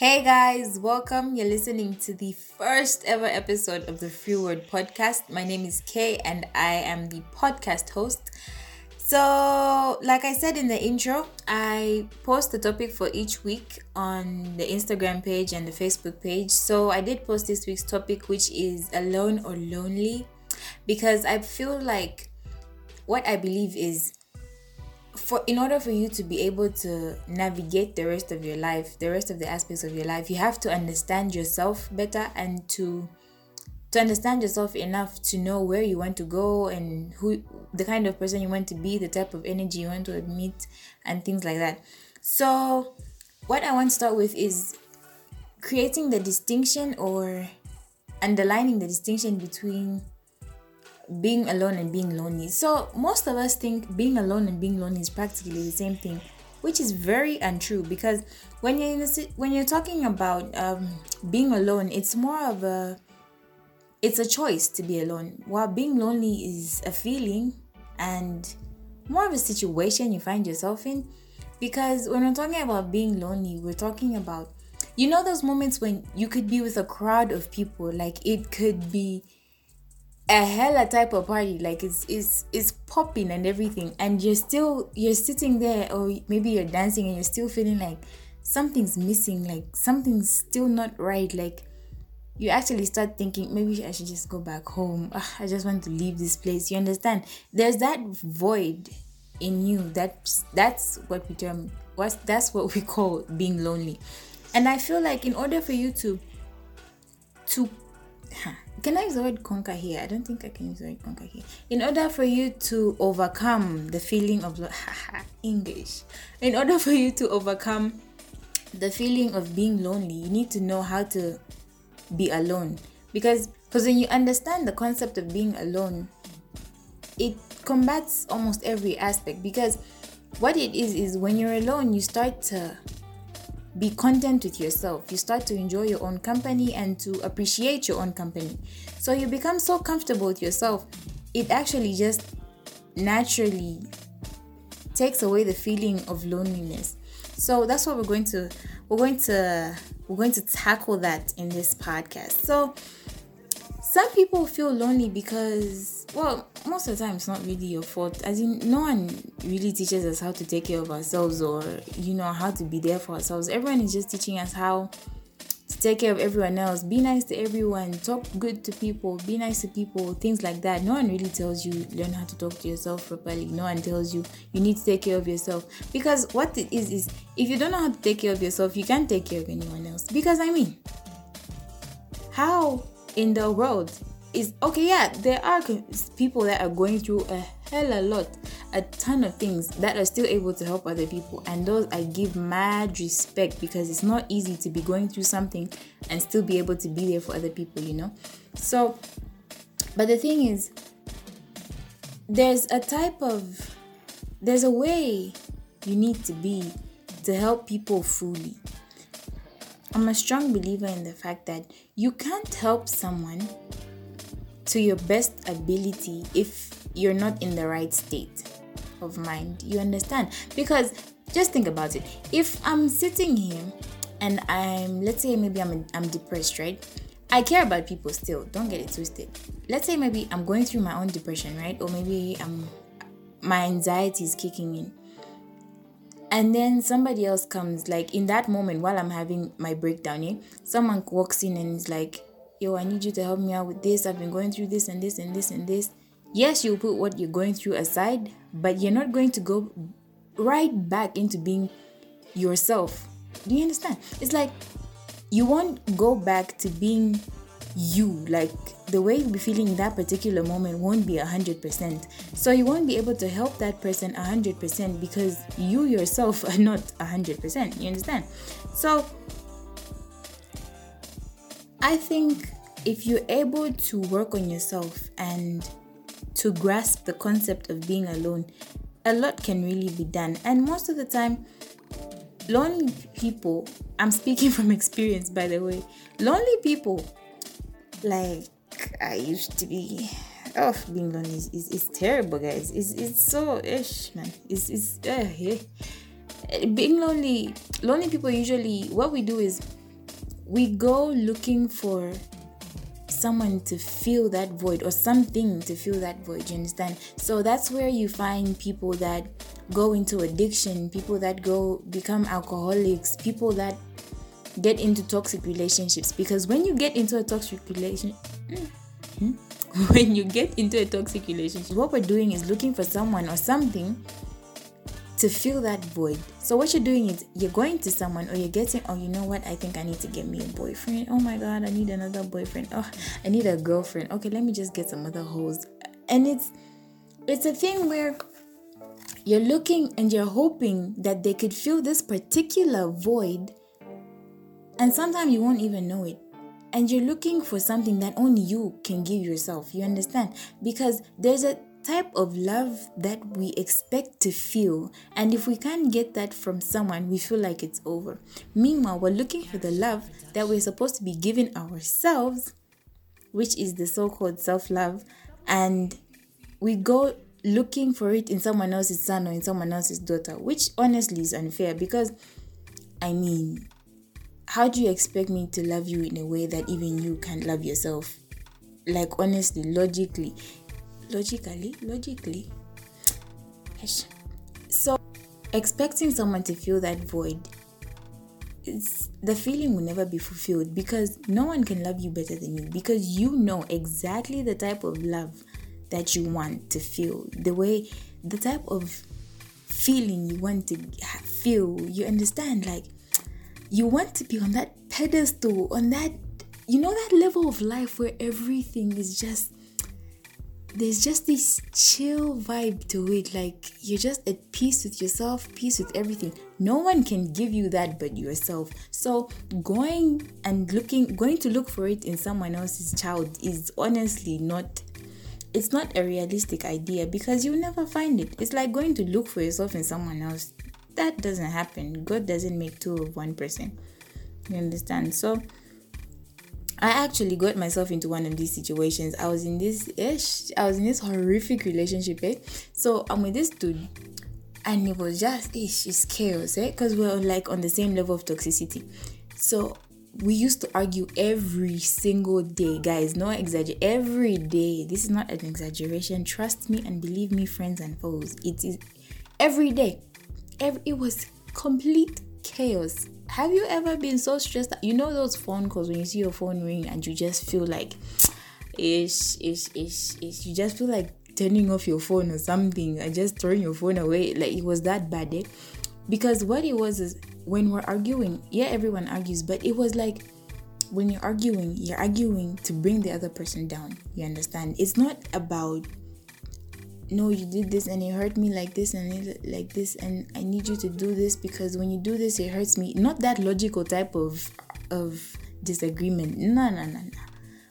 Hey guys, welcome. You're listening to the first ever episode of the Free Word Podcast. My name is Kay and I am the podcast host. So, like I said in the intro, I post the topic for each week on the Instagram page and the Facebook page. So, I did post this week's topic, which is alone or lonely, because I feel like what I believe is for in order for you to be able to navigate the rest of your life the rest of the aspects of your life you have to understand yourself better and to to understand yourself enough to know where you want to go and who the kind of person you want to be the type of energy you want to emit and things like that. So what i want to start with is creating the distinction or underlining the distinction between being alone and being lonely. So most of us think being alone and being lonely is practically the same thing, which is very untrue because when you're in a, when you're talking about um, being alone, it's more of a it's a choice to be alone. While being lonely is a feeling and more of a situation you find yourself in. Because when we're talking about being lonely, we're talking about you know those moments when you could be with a crowd of people, like it could be a hella type of party like it's it's it's popping and everything and you're still you're sitting there or maybe you're dancing and you're still feeling like something's missing like something's still not right like you actually start thinking maybe i should just go back home. Ugh, i just want to leave this place you understand? There's that void in you that's that's what we term what's that's what we call being lonely. And i feel like in order for you to to can I use the word conquer here? I don't think I can use the word conquer here. In order for you to overcome the feeling of English, in order for you to overcome the feeling of being lonely, you need to know how to be alone. Because because when you understand the concept of being alone, it combats almost every aspect. Because what it is is when you're alone, you start to be content with yourself. You start to enjoy your own company and to appreciate your own company. So you become so comfortable with yourself, it actually just naturally takes away the feeling of loneliness. So that's what we're going to we're going to we're going to tackle that in this podcast. So some people feel lonely because well most of the time it's not really your fault. As in no one really teaches us how to take care of ourselves or you know how to be there for ourselves. Everyone is just teaching us how to take care of everyone else. Be nice to everyone. Talk good to people. Be nice to people. Things like that. No one really tells you learn how to talk to yourself properly. No one tells you you need to take care of yourself. Because what it is is if you don't know how to take care of yourself you can't take care of anyone else. Because i mean how in the world is okay yeah there are people that are going through a hell a lot a ton of things that are still able to help other people. And those i give mad respect because it's not easy to be going through something and still be able to be there for other people you know? So but the thing is there's a type of there's a way you need to be to help people fully. I'm a strong believer in the fact that you can't help someone to your best ability if you're not in the right state of mind. You understand? Because just think about it. If I'm sitting here and I'm, let's say maybe I'm, I'm depressed, right? I care about people still. Don't get it twisted. Let's say maybe I'm going through my own depression, right? Or maybe I'm my anxiety is kicking in and then somebody else comes like in that moment while i'm having my breakdown yeah someone walks in and is like yo i need you to help me out with this. I've been going through this and this and this and this. Yes you'll put what you're going through aside but you're not going to go right back into being yourself. Do you understand? It's like you won't go back to being you. Like the way you'll be feeling in that particular moment won't be 100% so you won't be able to help that person 100% because you yourself are not 100% you understand? So i think if you're able to work on yourself and to grasp the concept of being alone a lot can really be done and most of the time lonely people i'm speaking from experience by the way lonely people like I used to be. Oh, being lonely is, is, is terrible, guys. It's, it's so ish, man. It's, it's uh, yeah. Being lonely, lonely people usually, what we do is we go looking for someone to fill that void or something to fill that void you understand? So that's where you find people that go into addiction people that go become alcoholics people that get into toxic relationships. Because when you get into a toxic relation when you get into a toxic relationship what we're doing is looking for someone or something to fill that void. So what you're doing is you're going to someone or you're getting, oh, you know what? I think I need to get me a boyfriend. Oh my god, I need another boyfriend. Oh, I need a girlfriend. Okay, let me just get some other hoes. And it's it's a thing where you're looking and you're hoping that they could fill this particular void and sometimes you won't even know it and you're looking for something that only you can give yourself you understand because there's a type of love that we expect to feel. And if we can't get that from someone, we feel like it's over. Meanwhile, we're looking for the love that we're supposed to be giving ourselves, which is the so called self love. And we go looking for it in someone else's son or in someone else's daughter, which honestly is unfair because, I mean, how do you expect me to love you in a way that even you can't love yourself? Like, honestly, logically, logically logically. So expecting someone to fill that void it's the feeling will never be fulfilled because no one can love you better than you because you know exactly the type of love that you want to feel the way the type of feeling you want to feel. You understand? Like you want to be on that pedestal on that you know that level of life where everything is just there's just this chill vibe to it like you're just at peace with yourself peace with everything. No one can give you that but yourself. So going and looking going to look for it in someone else's child is honestly not it's not a realistic idea because you'll never find it. It's like going to look for yourself in someone else. That doesn't happen. God doesn't make two of one person. You understand? So I actually got myself into one of these situations. I was in this ish, I was in this horrific relationship, eh? So I'm with this dude, and it was just ish, it's chaos, eh? Because we're like on the same level of toxicity. So we used to argue every single day, guys. No exaggeration. Every day. This is not an exaggeration. Trust me and believe me, friends and foes. It is every day. Every, it was complete chaos. Have you ever been so stressed you know those phone calls when you see your phone ring and you just feel like ish ish ish ish you just feel like turning off your phone or something and just throwing your phone away. Like it was that bad eh? because what it was is when we're arguing yeah everyone argues but it was like when you're arguing you're arguing to bring the other person down. You understand? It's not about no you did this and it hurt me like this and it, like this and i need you to do this because when you do this it hurts me. Not that logical type of of disagreement. No no no no.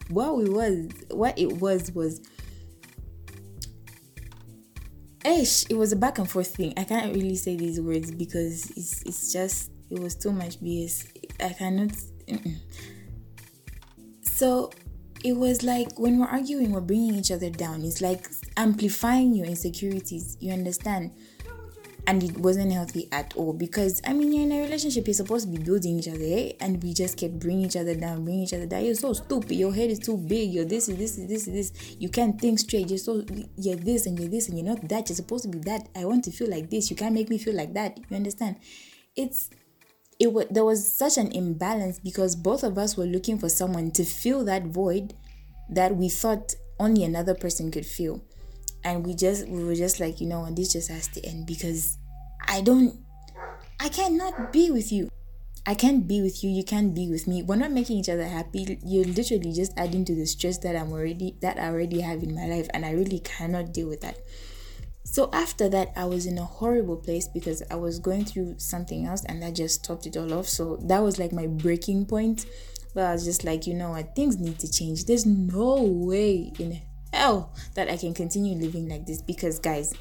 What we was what it was was ish it was a back and forth thing. I can't really say these words because it's it's just it was too much bs i cannot mm-mm. so it was like when we're arguing, we're bringing each other down. It's like amplifying your insecurities. You understand? And it wasn't healthy at all because I mean, you're in a relationship, you're supposed to be building each other, eh? and we just kept bringing each other down, bringing each other down. You're so stupid. Your head is too big. You're this, is this, is this, is this. You can't think straight. You're so you're this and you're this and you're not that. You're supposed to be that. I want to feel like this. You can't make me feel like that. You understand? It's it was there was such an imbalance because both of us were looking for someone to fill that void that we thought only another person could feel and we just we were just like you know and this just has to end because i don't i cannot be with you i can't be with you you can't be with me we're not making each other happy you're literally just adding to the stress that i'm already that i already have in my life and i really cannot deal with that so after that, I was in a horrible place because I was going through something else and that just stopped it all off. So that was like my breaking point. But I was just like, you know what, things need to change. There's no way in hell that I can continue living like this because, guys,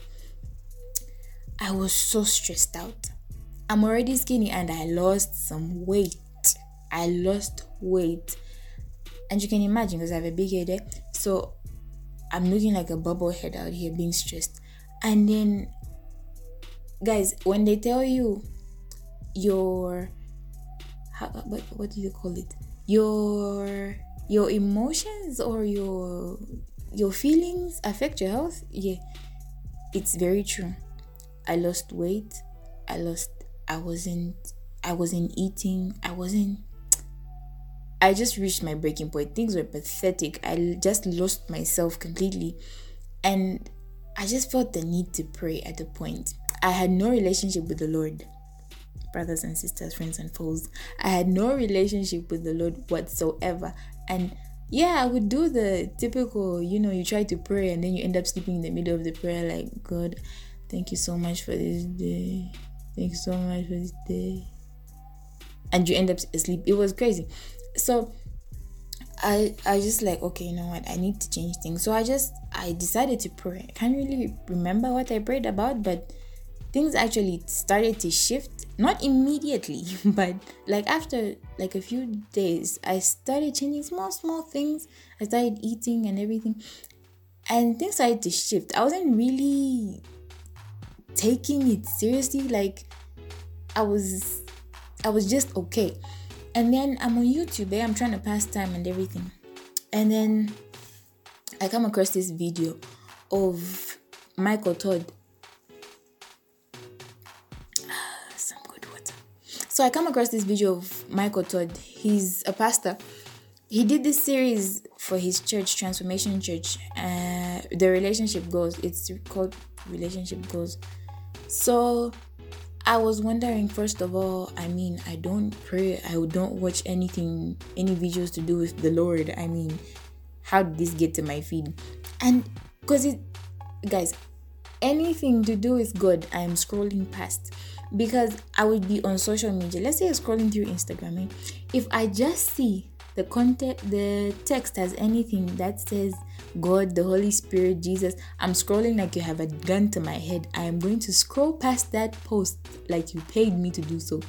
I was so stressed out. I'm already skinny and I lost some weight. I lost weight. And you can imagine because I have a big head. Eh? So I'm looking like a bubble head out here being stressed and then guys when they tell you your how, what, what do you call it your your emotions or your your feelings affect your health? Yeah it's very true. I lost weight. I lost i wasn't i wasn't eating. I wasn't i just reached my breaking point. Things were pathetic. I just lost myself completely. And i just felt the need to pray at the point. I had no relationship with the lord brothers and sisters friends and foes. I had no relationship with the lord whatsoever. And yeah, I would do the typical, you know, you try to pray and then you end up sleeping in the middle of the prayer, like, God, thank you so much for this day. Thank you so much for this day. And you end up asleep. It was crazy. So I I just like, okay, you know what, I need to change things. So I just I decided to pray. I can't really remember what I prayed about, but things actually started to shift not immediately but like after like a few days i started changing small small things. I started eating and everything. And things started to shift. I wasn't really taking it seriously. Like i was i was just okay. And then i'm on youtube eh? i'm trying to pass time and everything. And then i come across this video of michael todd So I come across this video of Michael Todd. He's a pastor. He did this series for his church, Transformation Church. Uh, the relationship goals. It's called Relationship Goals. So I was wondering, first of all, I mean, I don't pray, I don't watch anything, any videos to do with the Lord. I mean, how did this get to my feed? And because it, guys, anything to do with God, I am scrolling past because I would be on social media. Let's say I'm scrolling through Instagram. Eh? If I just see the content, the text has anything that says God, the Holy Spirit, Jesus, I'm scrolling like you have a gun to my head. I am going to scroll past that post like you paid me to do so.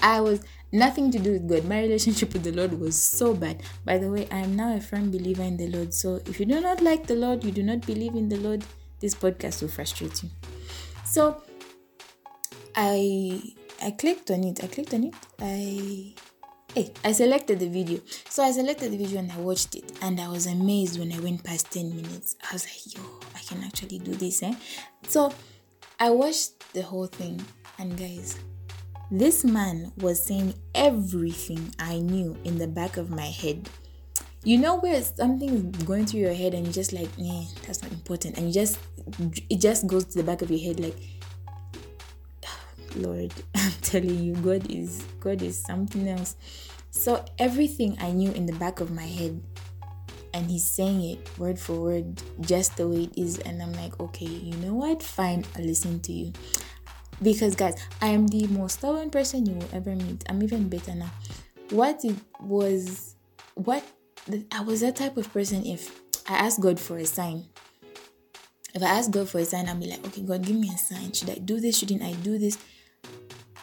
I was nothing to do with God. My relationship with the Lord was so bad. By the way, I am now a firm believer in the Lord. So if you do not like the Lord, you do not believe in the Lord, this podcast will frustrate you. So I I clicked on it. I clicked on it. I hey, I selected the video. So I selected the video and I watched it and I was amazed when I went past 10 minutes. I was like, yo, I can actually do this, eh? So I watched the whole thing and guys, this man was saying everything I knew in the back of my head. You know where something is going through your head and you're just like, yeah, that's not important. And you just it just goes to the back of your head like Lord, I'm telling you, God is God is something else. So everything I knew in the back of my head, and he's saying it word for word, just the way it is, and I'm like, okay, you know what? Fine, I'll listen to you. Because guys, I am the most stubborn person you will ever meet. I'm even better now. What it was, what I was that type of person. If I asked God for a sign, if I ask God for a sign, I'll be like, okay, God, give me a sign. Should I do this? Shouldn't I do this?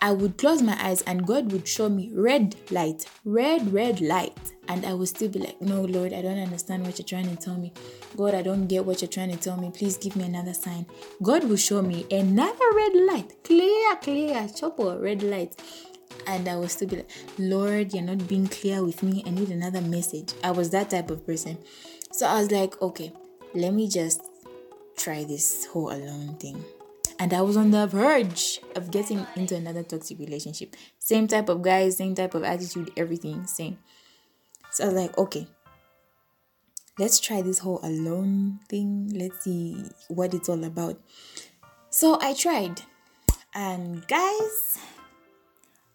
I would close my eyes and God would show me red light, red, red light. And I would still be like, No, Lord, I don't understand what you're trying to tell me. God, I don't get what you're trying to tell me. Please give me another sign. God will show me another red light, clear, clear, chopper, red light. And I was still be like, Lord, you're not being clear with me. I need another message. I was that type of person. So I was like, okay, let me just try this whole alone thing and I was on the verge of getting into another toxic relationship. Same type of guys, same type of attitude, everything same. So I was like, okay, let's try this whole alone thing. Let's see what it's all about. So I tried, and guys,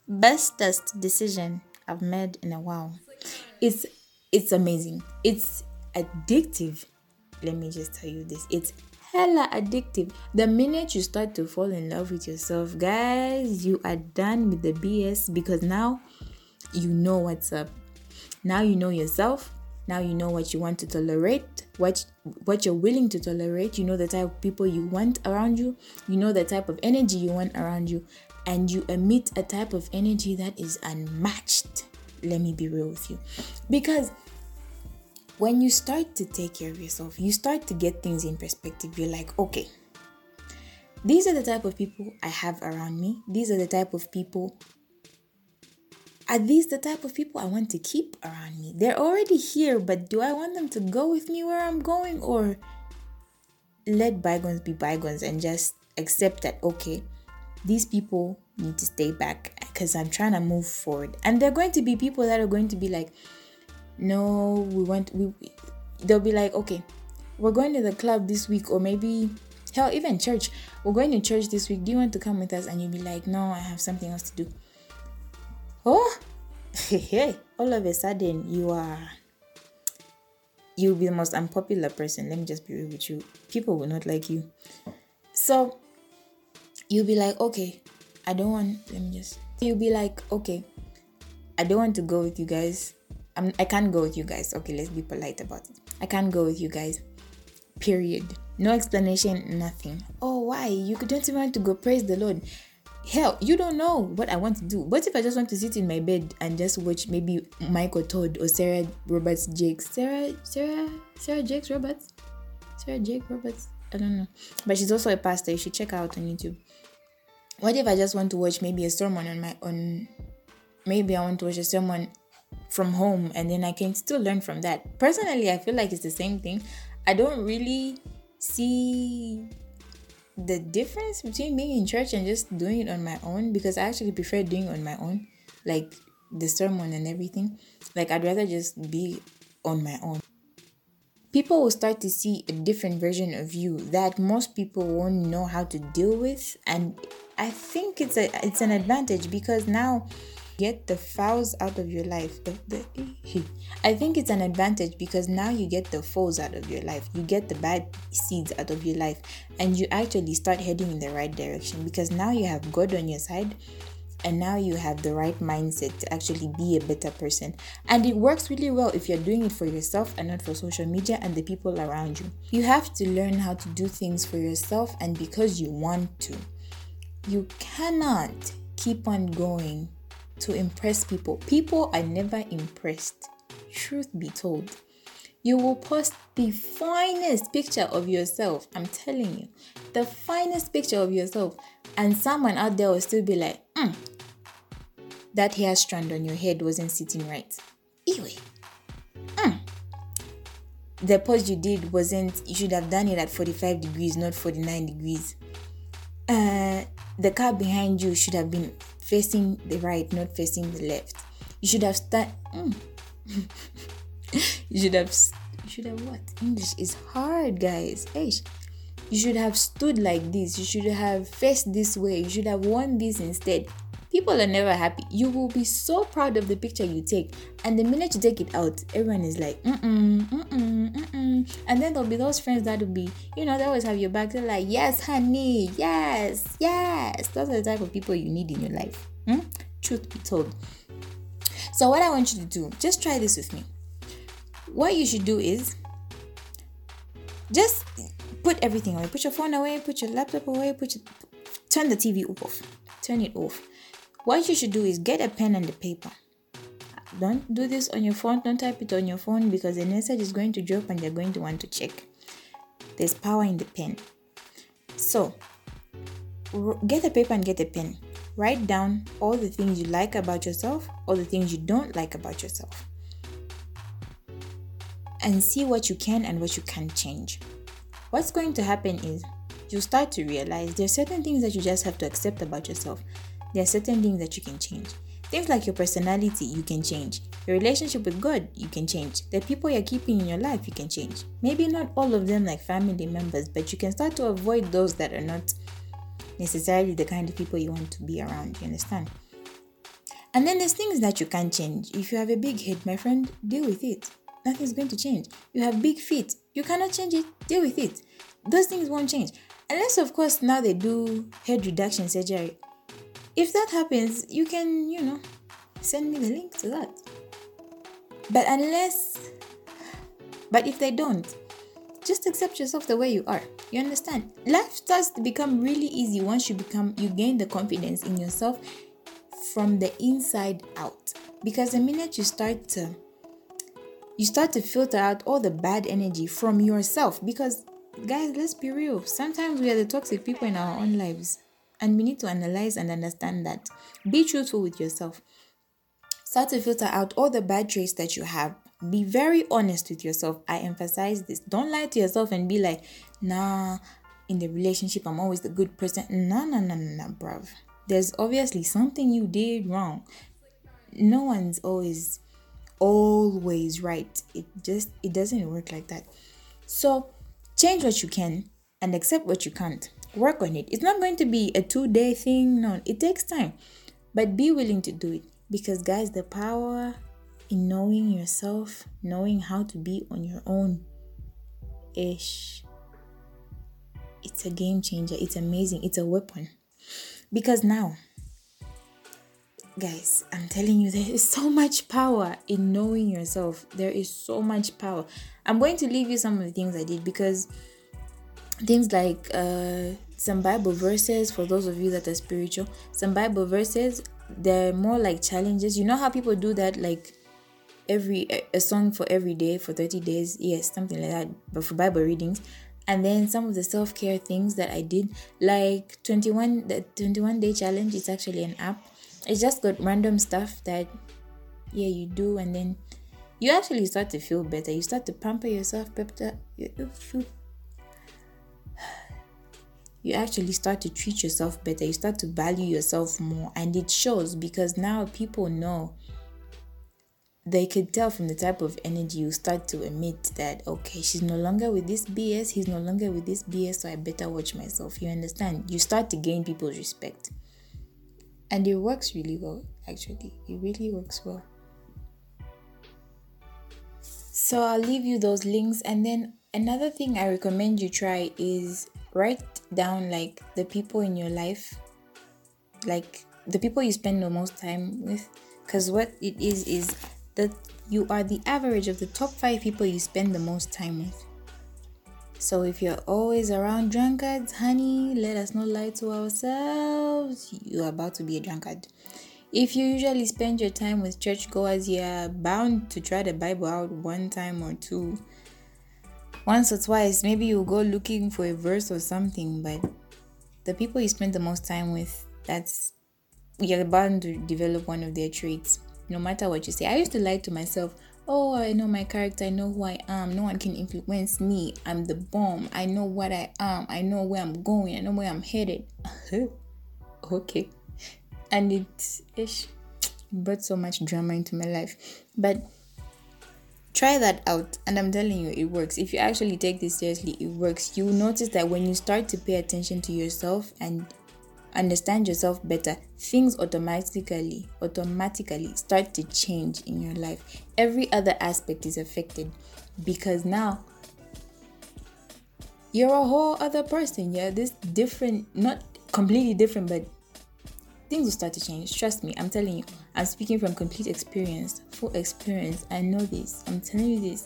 bestest decision I've made in a while. It's it's amazing. It's addictive. Let me just tell you this. It's hella addictive. The minute you start to fall in love with yourself, guys, you are done with the BS because now you know what's up. Now you know yourself. Now you know what you want to tolerate, what what you're willing to tolerate. You know the type of people you want around you. You know the type of energy you want around you, and you emit a type of energy that is unmatched. Let me be real with you, because when you start to take care of yourself, you start to get things in perspective. You're like, okay, these are the type of people I have around me. These are the type of people are these the type of people I want to keep around me? They're already here, but do I want them to go with me where I'm going or let bygones be bygones and just accept that, okay, these people need to stay back because I'm trying to move forward. And there are going to be people that are going to be like, no, we want, we, they'll be like, okay, we're going to the club this week, or maybe, hell, even church, we're going to church this week. Do you want to come with us? And you'll be like, no, I have something else to do. Oh, hey, all of a sudden you are you'll be the most unpopular person. Let me just be real with you. People will not like you. So you'll be like, okay, I don't want let me just you'll be like, okay, I don't want to go with you guys. I'm I can't go with you guys. Okay, let's be polite about it. I can't go with you guys. Period. No explanation, nothing. Oh, why? You don't even want to go praise the Lord. Hell, you don't know what I want to do. What if I just want to sit in my bed and just watch maybe Michael Todd or Sarah Roberts Jakes? Sarah, Sarah, Sarah Jakes Roberts? Sarah Jake Roberts? I don't know. But she's also a pastor. You should check her out on YouTube. What if I just want to watch maybe a sermon on my on maybe I want to watch a sermon from home and then I can still learn from that. Personally, I feel like it's the same thing. I don't really see the difference between being in church and just doing it on my own because I actually prefer doing on my own, like the sermon and everything. Like, I'd rather just be on my own. People will start to see a different version of you that most people won't know how to deal with, and I think it's a it's an advantage because now get the fouls out of your life. The, the, I think it's an advantage because now you get the foes out of your life. You get the bad seeds out of your life and you actually start heading in the right direction because now you have God on your side and now you have the right mindset to actually be a better person. And it works really well if you're doing it for yourself and not for social media and the people around you. You have to learn how to do things for yourself and because you want to. You cannot keep on going to impress people. People are never impressed. Truth be told, you will post the finest picture of yourself. I'm telling you, the finest picture of yourself, and someone out there will still be like, mm, that hair strand on your head wasn't sitting right. Anyway, mm, the pose you did wasn't, you should have done it at 45 degrees, not 49 degrees. Uh, the car behind you should have been facing the right, not facing the left. You should have start. Mm. you should have. You should have what? English is hard, guys. Hey, you should have stood like this. You should have faced this way. You should have worn this instead. People are never happy. You will be so proud of the picture you take, and the minute you take it out, everyone is like, mm mm, mm mm, mm And then there'll be those friends that will be, you know, they always have your back. They're like, yes, honey, yes, yes. Those are the type of people you need in your life. Hmm? Truth be told. So, what I want you to do, just try this with me. What you should do is just put everything away. Put your phone away, put your laptop away, put your, turn the TV off. Turn it off what you should do is get a pen and a paper. Don't do this on your phone, don't type it on your phone because the message is going to drop and you're going to want to check. There's power in the pen. So, get a paper and get a pen. Write down all the things you like about yourself, all the things you don't like about yourself. And see what you can and what you can change. What's going to happen is you start to realize there are certain things that you just have to accept about yourself there are certain things that you can change. Things like your personality, you can change. Your relationship with God, you can change. The people you're keeping in your life, you can change. Maybe not all of them like family members, but you can start to avoid those that are not necessarily the kind of people you want to be around. You understand? And then there's things that you can't change. If you have a big head, my friend, deal with it. Nothing's going to change. You have big feet, you cannot change it, deal with it. Those things won't change. Unless, of course, now they do head reduction surgery if that happens, you can, you know, send me the link to that. But unless, but if they don't, just accept yourself the way you are. You understand? Life starts to become really easy once you become, you gain the confidence in yourself from the inside out. Because the minute you start to, you start to filter out all the bad energy from yourself. Because, guys, let's be real. Sometimes we are the toxic people in our own lives. And we need to analyze and understand that. Be truthful with yourself. Start to filter out all the bad traits that you have. Be very honest with yourself. I emphasize this. Don't lie to yourself and be like, nah, in the relationship, I'm always the good person. No, no, no, no, no, bruv. There's obviously something you did wrong. No one's always always right. It just it doesn't work like that. So change what you can and accept what you can't. Work on it. It's not going to be a two-day thing. No, it takes time. But be willing to do it. Because guys, the power in knowing yourself, knowing how to be on your own ish. It's a game changer. It's amazing. It's a weapon. Because now guys i'm telling you there is so much power in knowing yourself there is so much power i'm going to leave you some of the things i did because things like uh some bible verses for those of you that are spiritual. Some bible verses they're more like challenges. You know how people do that like every a song for every day for 30 days? Yes something like that but for bible readings. And then some of the self-care things that i did like 21 the 21 day challenge it's actually an app. It's just got random stuff that yeah you do and then you actually start to feel better. You start to pamper yourself better you, you actually start to treat yourself better you start to value yourself more and it shows because now people know they could tell from the type of energy you start to emit that okay she's no longer with this bs he's no longer with this bs so i better watch myself you understand? You start to gain people's respect. And it works really well actually. It really works well. So i'll leave you those links and then another thing i recommend you try is write down like the people in your life like the people you spend the most time with because what it is is that you are the average of the top five people you spend the most time with so if you're always around drunkards, honey, let us not lie to ourselves. You're about to be a drunkard. If you usually spend your time with churchgoers, you're bound to try the Bible out one time or two. Once or twice, maybe you'll go looking for a verse or something, but the people you spend the most time with, that's you're bound to develop one of their traits, no matter what you say. I used to lie to myself, oh, I know my character, I know who I am, no one can influence me, I'm the bomb, I know what I am, I know where I'm going, I know where I'm headed. okay. And ish brought so much drama into my life. But try that out and i'm telling you it works if you actually take this seriously it works you will notice that when you start to pay attention to yourself and understand yourself better, things automatically automatically start to change in your life. Every other aspect is affected because now you're a whole other person. You're this different, not completely different, but things will start to change. Trust me, I'm telling you. I'm speaking from complete experience, full experience. I know this. I'm telling you this.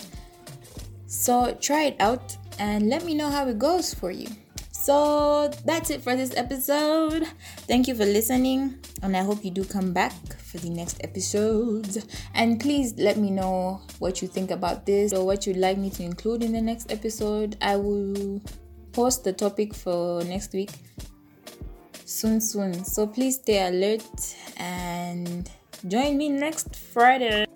So try it out and let me know how it goes for you. So that's it for this episode. Thank you for listening, and I hope you do come back for the next episodes. And please let me know what you think about this or what you'd like me to include in the next episode. I will post the topic for next week soon, soon. So please stay alert and join me next Friday.